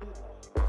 Bye.